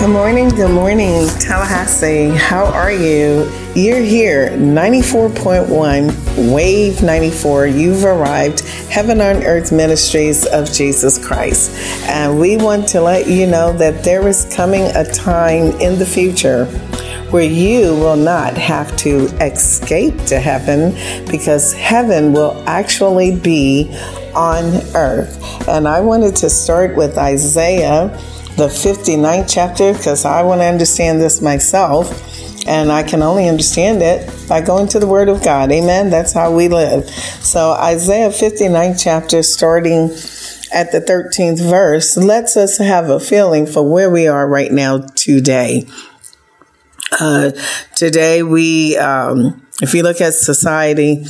Good morning, good morning, Tallahassee. How are you? You're here, 94.1, Wave 94. You've arrived, Heaven on Earth Ministries of Jesus Christ. And we want to let you know that there is coming a time in the future where you will not have to escape to heaven because heaven will actually be on earth. And I wanted to start with Isaiah, the 59th chapter, because I want to understand this myself. And I can only understand it by going to the Word of God. Amen. That's how we live. So, Isaiah 59th chapter, starting at the 13th verse, lets us have a feeling for where we are right now today. Uh, today, we, um, if you look at society,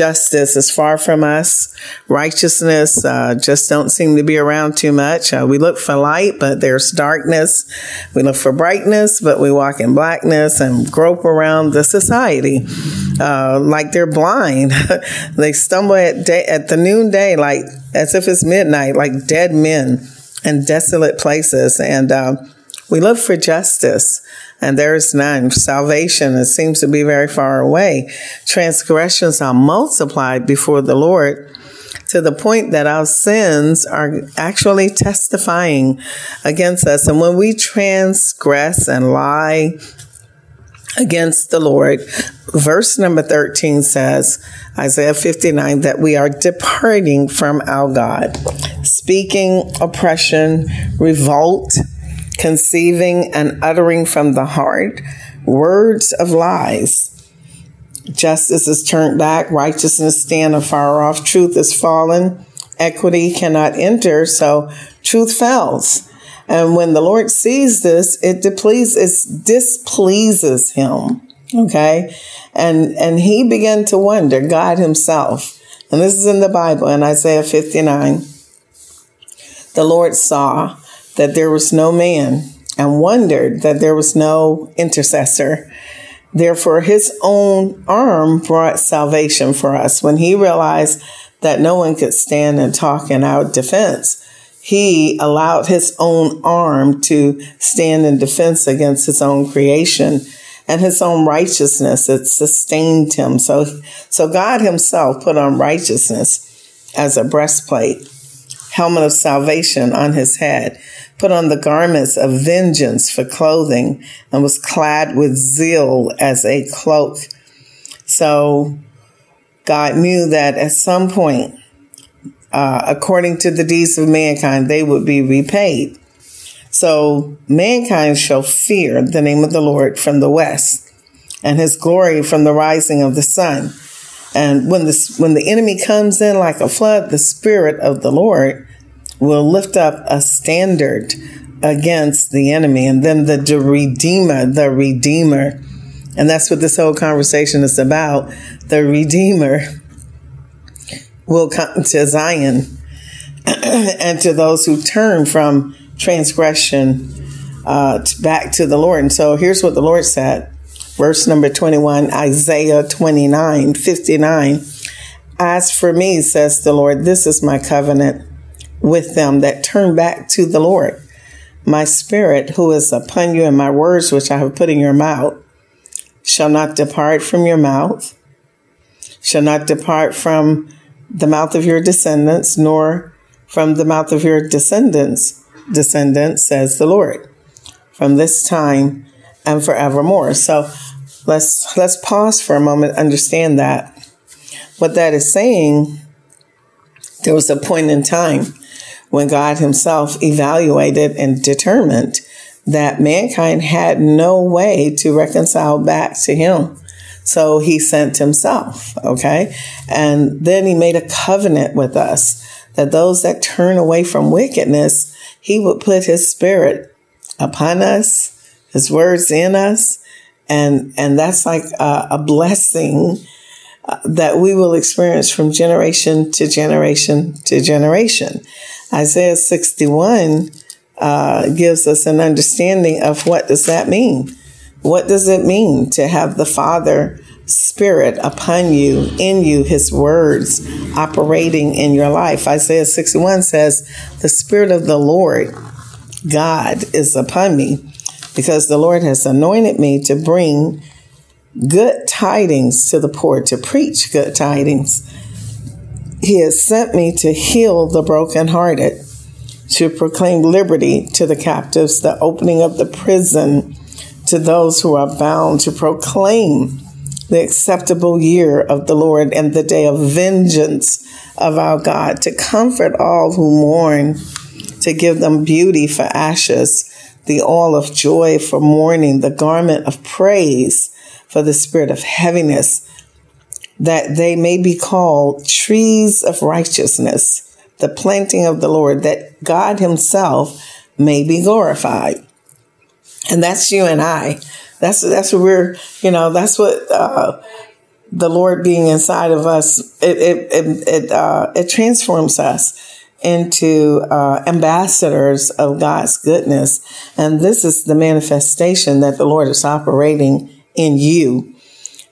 justice is far from us. Righteousness uh, just don't seem to be around too much. Uh, we look for light, but there's darkness. We look for brightness, but we walk in blackness and grope around the society uh, like they're blind. they stumble at day at the noonday, like as if it's midnight, like dead men in desolate places, and uh, we look for justice and there is none. Salvation, it seems to be very far away. Transgressions are multiplied before the Lord to the point that our sins are actually testifying against us. And when we transgress and lie against the Lord, verse number 13 says, Isaiah 59, that we are departing from our God, speaking oppression, revolt, conceiving and uttering from the heart words of lies. Justice is turned back, righteousness stand afar off, truth is fallen, equity cannot enter, so truth fails. And when the Lord sees this, it displeases, displeases him. Okay. And, and he began to wonder, God himself, and this is in the Bible in Isaiah 59. The Lord saw that there was no man and wondered that there was no intercessor. Therefore, his own arm brought salvation for us. When he realized that no one could stand and talk in our defense, he allowed his own arm to stand in defense against his own creation and his own righteousness. It sustained him. So, so God himself put on righteousness as a breastplate, helmet of salvation on his head, put on the garments of vengeance for clothing, and was clad with zeal as a cloak. So God knew that at some point, uh, according to the deeds of mankind, they would be repaid. So mankind shall fear the name of the Lord from the west, and his glory from the rising of the sun. And when the when the enemy comes in like a flood, the spirit of the Lord will lift up a standard against the enemy, and then the, redeemer, the redeemer, and that's what this whole conversation is about. The redeemer will come to Zion and to those who turn from transgression uh, back to the Lord. And so here's what the Lord said. Verse number 21, Isaiah 29, 59. As for me, says the Lord, this is my covenant with them that turn back to the Lord. My spirit, who is upon you, and my words which I have put in your mouth, shall not depart from your mouth, shall not depart from the mouth of your descendants, nor from the mouth of your descendants, descendants, says the Lord, from this time and forevermore. So let's let's pause for a moment, understand that. What that is saying, there was a point in time when God Himself evaluated and determined that mankind had no way to reconcile back to Him. So He sent Himself, okay? And then He made a covenant with us that those that turn away from wickedness, He would put His Spirit upon us, His words in us, and and that's like a, a blessing uh, that we will experience from generation to generation to generation. Isaiah 61 uh, gives us an understanding of what does that mean. What does it mean to have the Father Spirit upon you, in you, His words operating in your life? Isaiah 61 says, "The Spirit of the Lord God is upon me." because the Lord has anointed me to bring good tidings to the poor, to preach good tidings. He has sent me to heal the brokenhearted, to proclaim liberty to the captives, the opening of the prison to those who are bound, to proclaim the acceptable year of the Lord and the day of vengeance of our God, to comfort all who mourn, to give them beauty for ashes the oil of joy for mourning, the garment of praise for the spirit of heaviness, that they may be called trees of righteousness, the planting of the Lord, that God Himself may be glorified. And that's you and I. That's that's what we're, you know, that's what uh, the Lord being inside of us. It it it it, uh, it transforms us into uh, ambassadors of God's goodness. And this is the manifestation that the Lord is operating in you.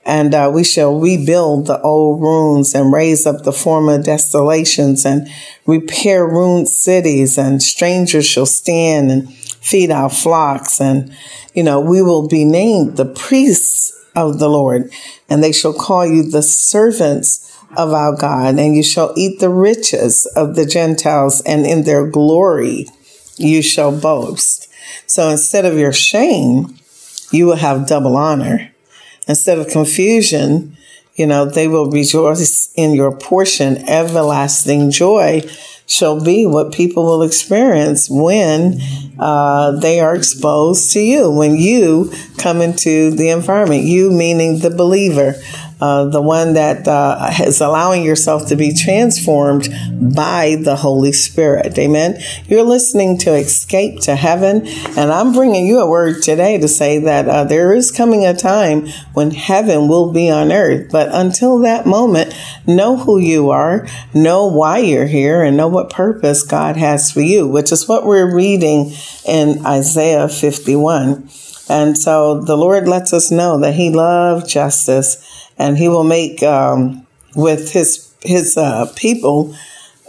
And uh, we shall rebuild the old ruins and raise up the former desolations and repair ruined cities, and strangers shall stand and feed our flocks. And, you know, we will be named the priests of the Lord, and they shall call you the servants of our God, and you shall eat the riches of the Gentiles, and in their glory you shall boast. So instead of your shame, you will have double honor. Instead of confusion, you know, they will rejoice in your portion. Everlasting joy shall be what people will experience when uh, they are exposed to you, when you come into the environment. You meaning the believer uh, the one that uh, is allowing yourself to be transformed by the Holy Spirit. Amen. You're listening to Escape to Heaven, and I'm bringing you a word today to say that uh, there is coming a time when heaven will be on earth. But until that moment, know who you are, know why you're here, and know what purpose God has for you, which is what we're reading in Isaiah 51. And so the Lord lets us know that He loves justice and he will make um, with his his uh, people.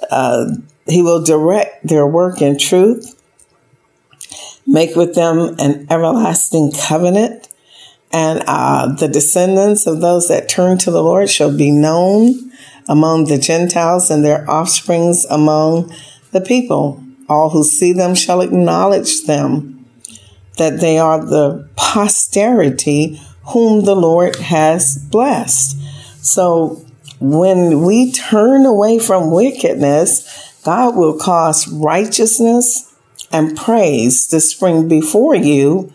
Uh, he will direct their work in truth, make with them an everlasting covenant, and uh, the descendants of those that turn to the Lord shall be known among the Gentiles, and their offsprings among the people. All who see them shall acknowledge them, that they are the posterity whom the Lord has blessed. So when we turn away from wickedness, God will cause righteousness and praise to spring before you,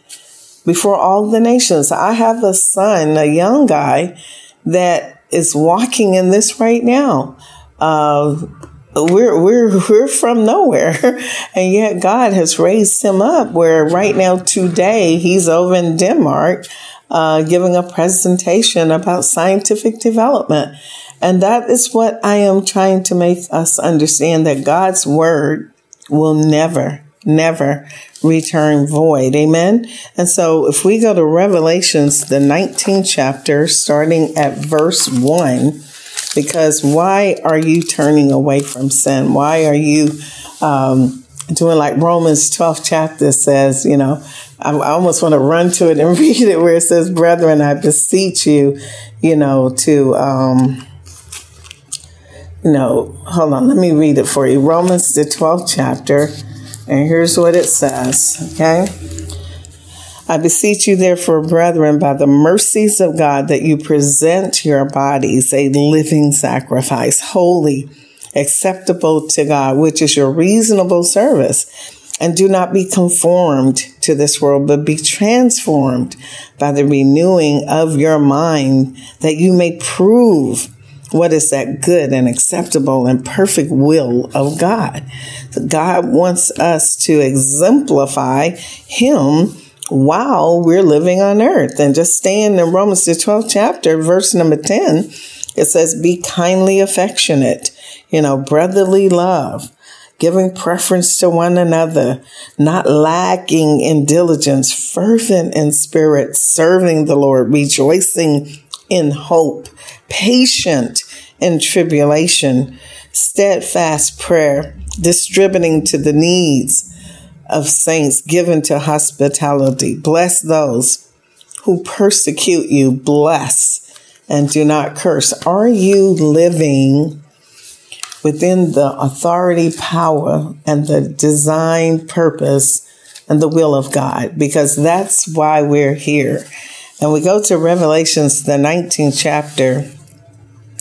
before all the nations. I have a son, a young guy, that is walking in this right now. Uh, we're we're we're from nowhere, and yet God has raised him up. Where right now, today, he's over in Denmark uh, giving a presentation about scientific development. And that is what I am trying to make us understand that God's word will never, never return void. Amen. And so if we go to Revelations, the 19th chapter, starting at verse 1, because why are you turning away from sin? Why are you um, doing like Romans 12 chapter says, you know, I, almost want to run to it and read it where it says, Brethren, I beseech you, you know, to, um, you know, hold on, let me read it for you. Romans, the 12th chapter, and here's what it says, okay? I beseech you, therefore, brethren, by the mercies of God, that you present your bodies a living sacrifice, holy acceptable to God, which is your reasonable service. And do not be conformed to this world, but be transformed by the renewing of your mind that you may prove what is that good and acceptable and perfect will of God. God wants us to exemplify Him while we're living on earth. And just staying in the Romans, the 12th chapter, verse number 10, it says, Be kindly affectionate, you know, brotherly love giving preference to one another, not lacking in diligence, fervent in spirit, serving the Lord, rejoicing in hope, patient in tribulation, steadfast prayer, distributing to the needs of saints, given to hospitality. Bless those who persecute you, bless and do not curse. Are you living within the authority, power, and the design purpose and the will of God? Because that's why we're here. And we go to Revelations, the 19th chapter,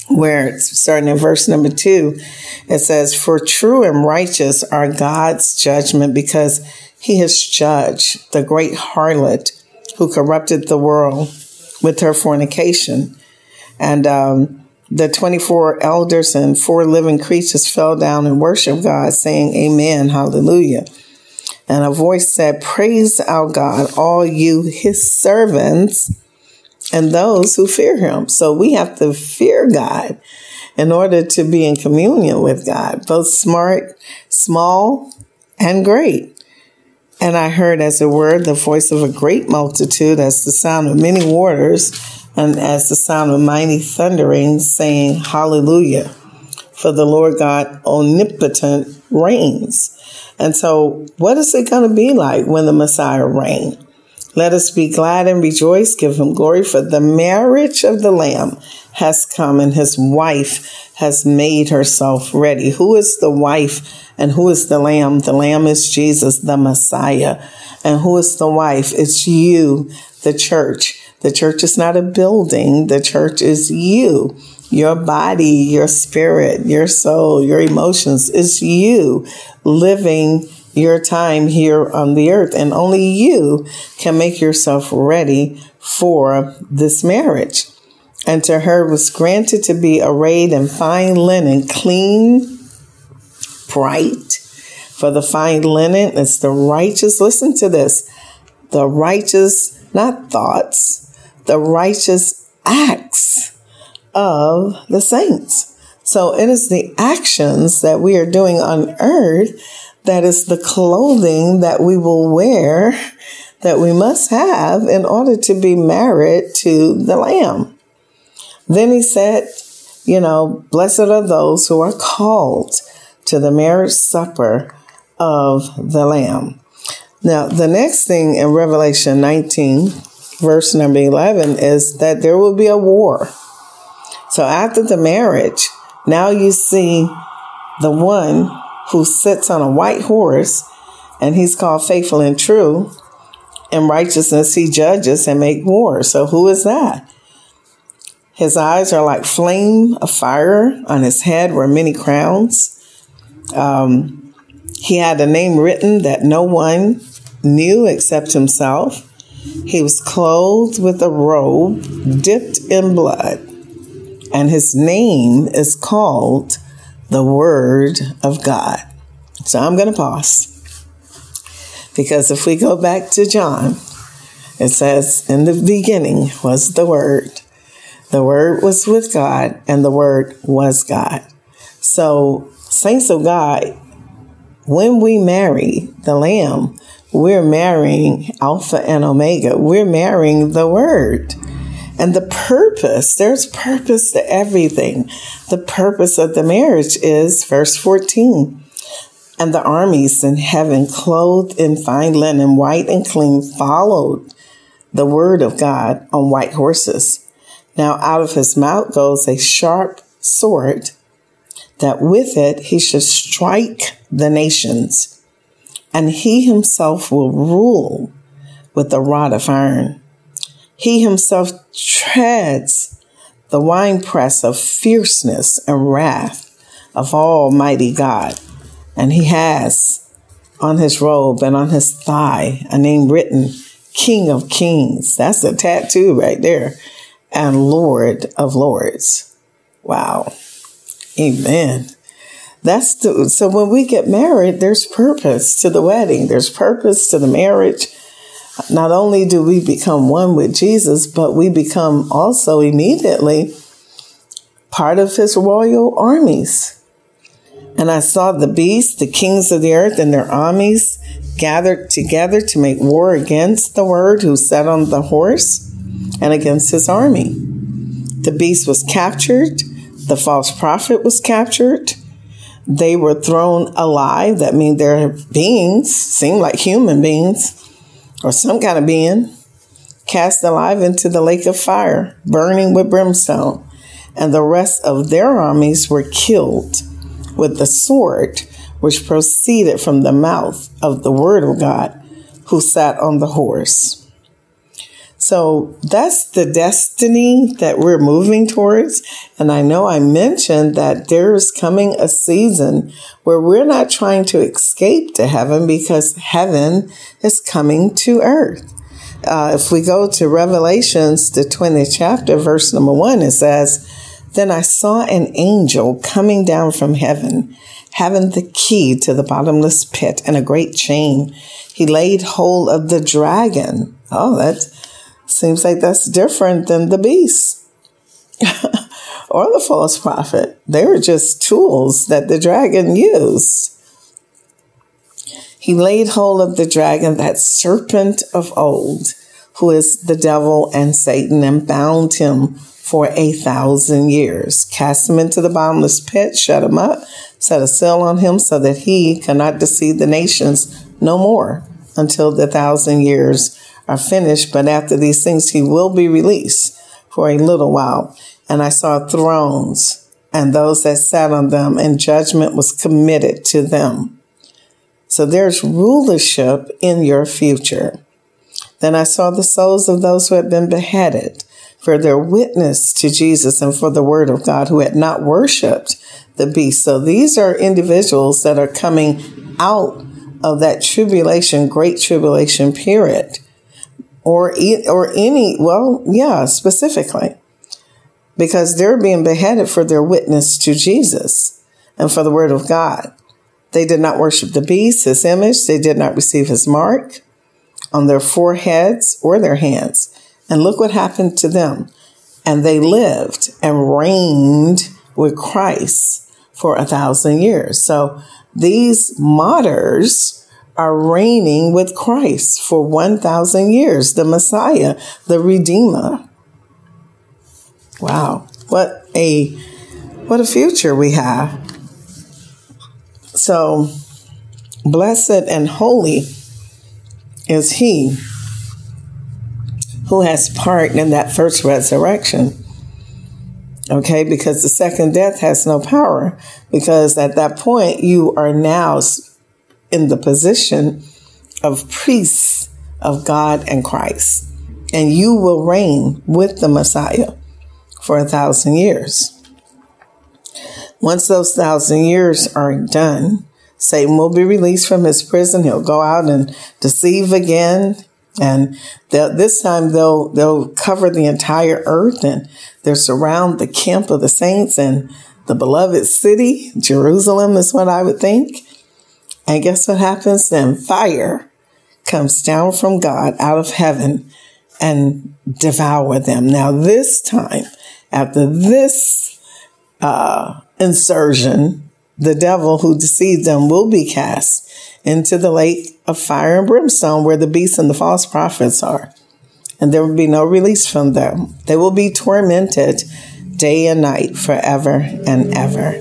where it's starting in verse number two, it says, For true and righteous are God's judgment because he has judged the great harlot who corrupted the world with her fornication. And um, the 24 elders and four living creatures fell down and worshiped God, saying, Amen, hallelujah. And a voice said, Praise our God, all you his servants and those who fear him. So we have to fear God in order to be in communion with God, both smart, small, and great. And I heard as it were the voice of a great multitude, as the sound of many waters, and as the sound of mighty thundering, saying, Hallelujah. For the Lord God omnipotent reigns. And so, what is it going to be like when the Messiah reigns? Let us be glad and rejoice, give him glory, for the marriage of the Lamb has come and his wife has made herself ready. Who is the wife and who is the Lamb? The Lamb is Jesus, the Messiah. And who is the wife? It's you, the church. The church is not a building, the church is you. Your body, your spirit, your soul, your emotions It's you living your time here on the earth. And only you can make yourself ready for this marriage. And to her was granted to be arrayed in fine linen, clean, bright. For the fine linen is the righteous, listen to this, the righteous, not thoughts, the righteous acts of the saints. So it is the actions that we are doing on earth that is the clothing that we will wear that we must have in order to be married to the Lamb. Then he said, you know, blessed are those who are called to the marriage supper of the Lamb. Now, the next thing in Revelation 19, verse number 11, is that there will be a war. So after the marriage, now you see the one who sits on a white horse, and he's called faithful and true. In righteousness, he judges and make war. So who is that? His eyes are like flame of fire. On his head were many crowns. Um, he had a name written that no one knew except himself. He was clothed with a robe dipped in blood, and his name is called the Word of God. So I'm going to pause. Because if we go back to John, it says, In the beginning was the Word. The Word was with God, and the Word was God. So, saints of God, when we marry the Lamb, we're marrying Alpha and Omega. We're marrying the Word. And the purpose, there's purpose to everything. The purpose of the marriage is verse 14. And the armies in heaven, clothed in fine linen, white and clean, followed the word of God on white horses. Now out of his mouth goes a sharp sword, that with it he should strike the nations, and he himself will rule with a rod of iron. He himself treads the winepress of fierceness and wrath of Almighty God. And he has on his robe and on his thigh a name written King of Kings. That's a tattoo right there. And Lord of Lords. Wow. Amen. That's the, so when we get married, there's purpose to the wedding. There's purpose to the marriage. Not only do we become one with Jesus, but we become also immediately part of his royal armies. And I saw the beasts, the kings of the earth, and their armies gathered together to make war against the word who sat on the horse and against his army. The beast was captured, the false prophet was captured. They were thrown alive. That means their beings seem like human beings or some kind of being, cast alive into the lake of fire, burning with brimstone. And the rest of their armies were killed with the sword which proceeded from the mouth of the word of God who sat on the horse. So that's the destiny that we're moving towards. And I know I mentioned that there's coming a season where we're not trying to escape to heaven because heaven is coming to earth. Uh, if we go to Revelations, the 20th chapter, verse number one, it says, Then I saw an angel coming down from heaven, having the key to the bottomless pit and a great chain. He laid hold of the dragon. Oh, that's Seems like that's different than the beast or the false prophet. They were just tools that the dragon used. He laid hold of the dragon, that serpent of old, who is the devil and Satan, and bound him for a thousand years. Cast him into the bottomless pit, shut him up, set a seal on him so that he cannot deceive the nations no more until the thousand years are finished, but after these things he will be released for a little while. And I saw thrones and those that sat on them, and judgment was committed to them. So there's rulership in your future. Then I saw the souls of those who had been beheaded for their witness to Jesus and for the word of God who had not worshiped the beast. So these are individuals that are coming out of that tribulation, great tribulation period or or any well yeah specifically because they're being beheaded for their witness to Jesus and for the word of God. They did not worship the beast, his image. They did not receive his mark on their foreheads or their hands. And look what happened to them. And they lived and reigned with Christ for a thousand years. So these martyrs are reigning with Christ for 1,000 years, the Messiah, the Redeemer. Wow, what a what a future we have. So blessed and holy is he who has part in that first resurrection. Okay, because the second death has no power, because at that point you are now in the position of priests of God and Christ. And you will reign with the Messiah for a thousand years. Once those thousand years are done, Satan will be released from his prison. He'll go out and deceive again. And this time they'll, they'll cover the entire earth and they'll surround the camp of the saints and the beloved city. Jerusalem is what I would think. And guess what happens then? Fire comes down from God out of heaven and devour them. Now, this time, after this uh, insertion, the devil who deceived them will be cast into the lake of fire and brimstone where the beasts and the false prophets are. And there will be no release from them. They will be tormented day and night forever and ever.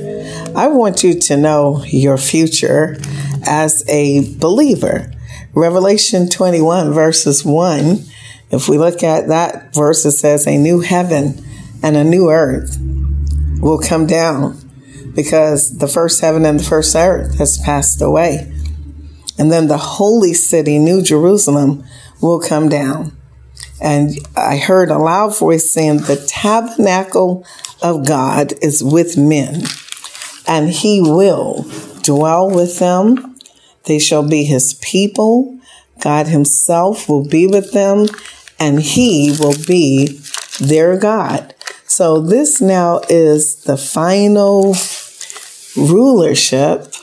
I want you to know your future as a believer. Revelation 21, verses 1, if we look at that verse, it says, A new heaven and a new earth will come down because the first heaven and the first earth has passed away. And then the holy city, New Jerusalem, will come down. And I heard a loud voice saying, The tabernacle of God is with men and he will dwell with them. They shall be his people. God himself will be with them, and he will be their God. So this now is the final rulership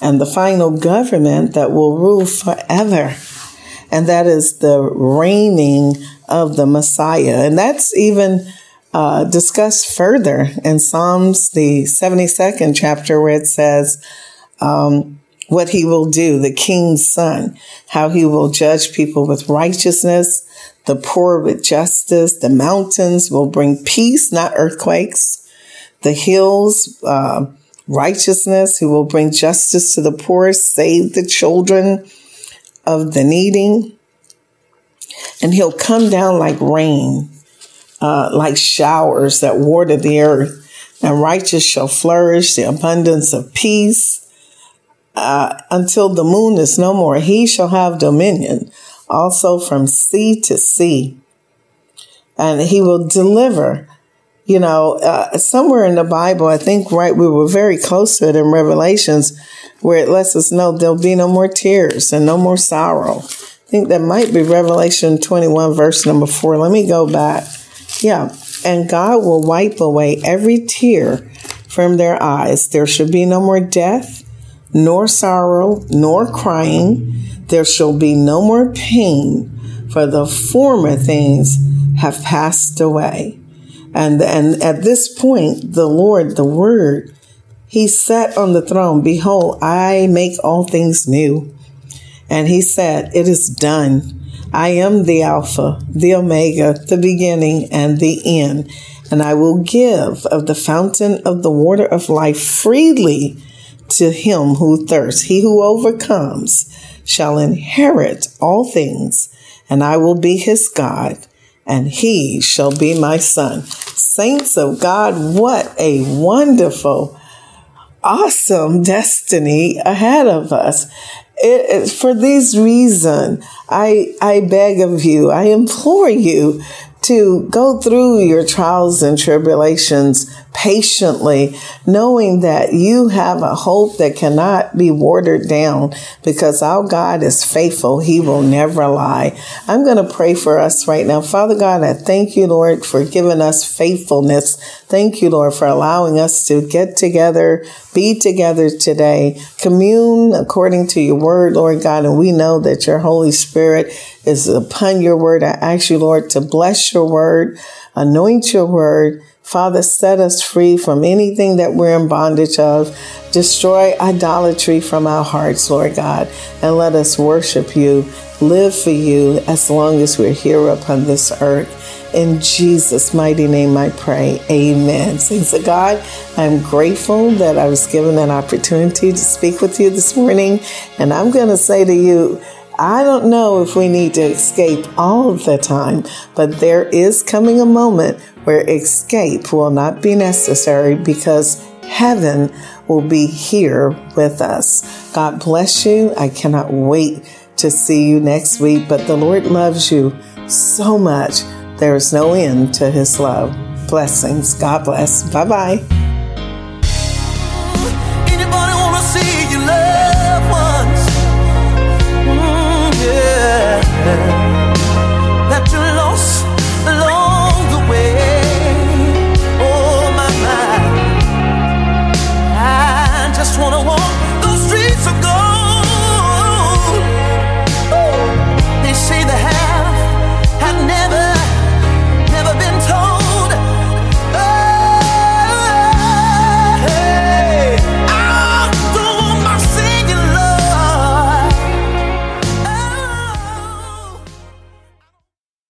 and the final government that will rule forever. And that is the reigning of the Messiah. And that's even uh, discussed further in Psalms, the 72nd chapter, where it says, um, what he will do, the king's son, how he will judge people with righteousness, the poor with justice, the mountains will bring peace, not earthquakes, the hills, uh, righteousness, he will bring justice to the poor, save the children of the needing. And he'll come down like rain, uh, like showers that water the earth. And righteous shall flourish, the abundance of peace, uh, until the moon is no more. He shall have dominion also from sea to sea. And he will deliver you know, uh, somewhere in the Bible, I think, right, we were very close to it in Revelations, where it lets us know there'll be no more tears and no more sorrow. I think that might be Revelation 21, verse number four. Let me go back. Yeah. And God will wipe away every tear from their eyes. There should be no more death, nor sorrow, nor crying. There shall be no more pain, for the former things have passed away. And, and at this point, the Lord, the Word, He sat on the throne. Behold, I make all things new. And He said, It is done. I am the Alpha, the Omega, the beginning and the end. And I will give of the fountain of the water of life freely to him who thirsts. He who overcomes shall inherit all things, and I will be his God and he shall be my son. Saints of God, what a wonderful, awesome destiny ahead of us. It, it, for this reason, I, I beg of you, I implore you to go through your trials and tribulations patiently, knowing that you have a hope that cannot be watered down because our God is faithful. He will never lie. I'm going to pray for us right now. Father God, I thank you, Lord, for giving us faithfulness. Thank you, Lord, for allowing us to get together, be together today, commune according to your word, Lord God. And we know that your Holy Spirit is upon your word. I ask you, Lord, to bless your word, anoint your word, Father, set us free from anything that we're in bondage of. Destroy idolatry from our hearts, Lord God, and let us worship you, live for you as long as we're here upon this earth. In Jesus' mighty name I pray. Amen. Saints of God, I'm grateful that I was given an opportunity to speak with you this morning. And I'm going to say to you, I don't know if we need to escape all of the time, but there is coming a moment where escape will not be necessary because heaven will be here with us. God bless you. I cannot wait to see you next week, but the Lord loves you so much. There is no end to his love. Blessings. God bless. Bye bye. Mm, yeah.